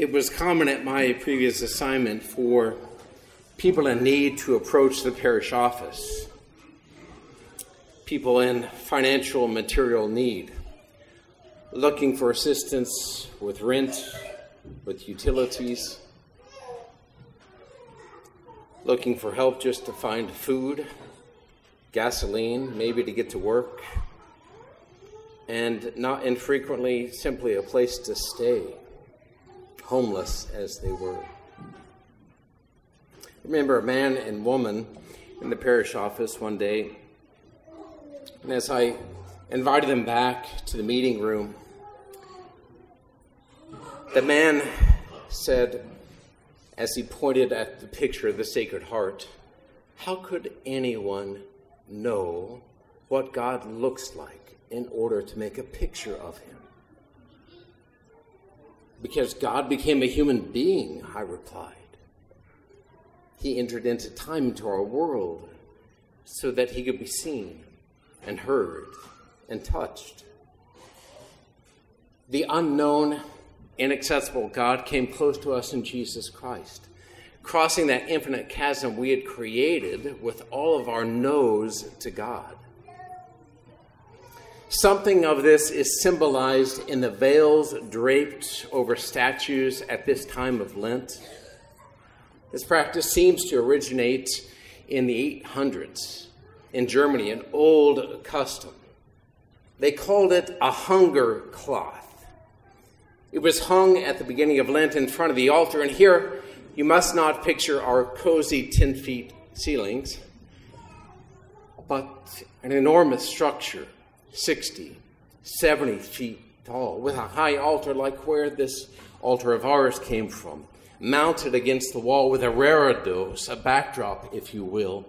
it was common at my previous assignment for people in need to approach the parish office, people in financial material need, looking for assistance with rent, with utilities, looking for help just to find food, gasoline, maybe to get to work, and not infrequently simply a place to stay homeless as they were. I remember a man and woman in the parish office one day, and as I invited them back to the meeting room, the man said, as he pointed at the picture of the Sacred Heart, How could anyone know what God looks like in order to make a picture of him? Because God became a human being, I replied. He entered into time, into our world, so that he could be seen and heard and touched. The unknown, inaccessible God came close to us in Jesus Christ, crossing that infinite chasm we had created with all of our no's to God. Something of this is symbolized in the veils draped over statues at this time of Lent. This practice seems to originate in the 800s in Germany, an old custom. They called it a hunger cloth. It was hung at the beginning of Lent in front of the altar, and here you must not picture our cozy 10 feet ceilings, but an enormous structure 60, 70 feet tall, with a high altar like where this altar of ours came from, mounted against the wall with a reredos, a backdrop, if you will,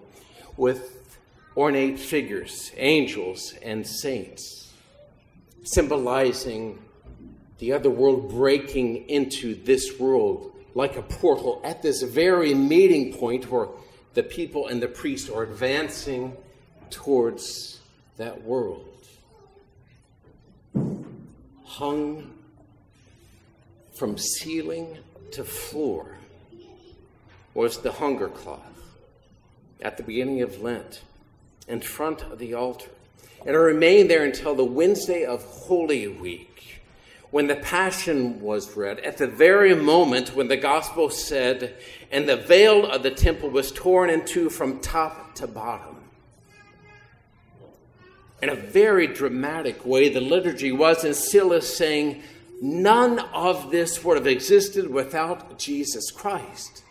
with ornate figures, angels, and saints, symbolizing the other world breaking into this world like a portal at this very meeting point where the people and the priest are advancing towards that world hung from ceiling to floor was the hunger cloth at the beginning of Lent in front of the altar. And it remained there until the Wednesday of Holy Week when the Passion was read, at the very moment when the Gospel said, And the veil of the temple was torn in two from top to bottom in a very dramatic way, the liturgy was, and still is saying, none of this would have existed without Jesus Christ.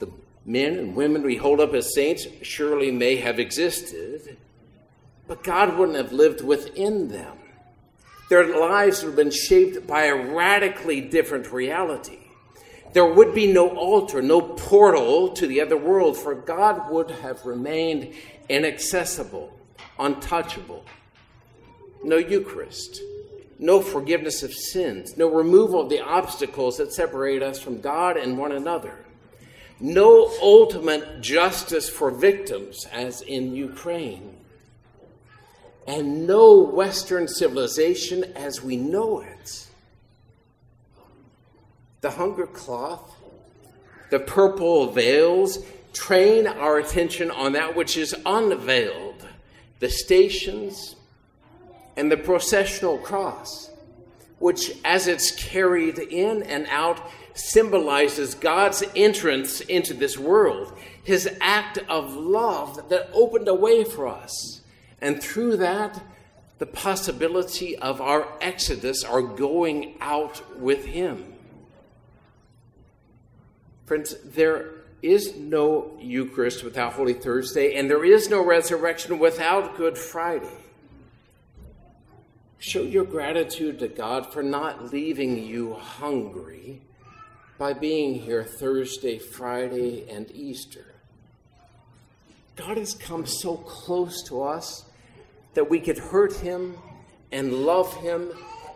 The men and women we hold up as saints surely may have existed, but God wouldn't have lived within them. Their lives would have been shaped by a radically different reality. There would be no altar, no portal to the other world, for God would have remained inaccessible untouchable. No Eucharist, no forgiveness of sins, no removal of the obstacles that separate us from God and one another, no ultimate justice for victims, as in Ukraine, and no Western civilization as we know it. The hunger cloth, the purple veils train our attention on that which is unveiled the stations, and the processional cross, which, as it's carried in and out, symbolizes God's entrance into this world, his act of love that opened a way for us. And through that, the possibility of our exodus, our going out with him. Friends, there is no Eucharist without Holy Thursday, and there is no resurrection without Good Friday. Show your gratitude to God for not leaving you hungry by being here Thursday, Friday, and Easter. God has come so close to us that we could hurt him and love him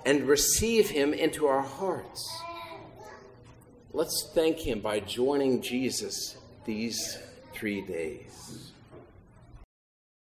and receive him into our hearts. Let's thank Him by joining Jesus these three days.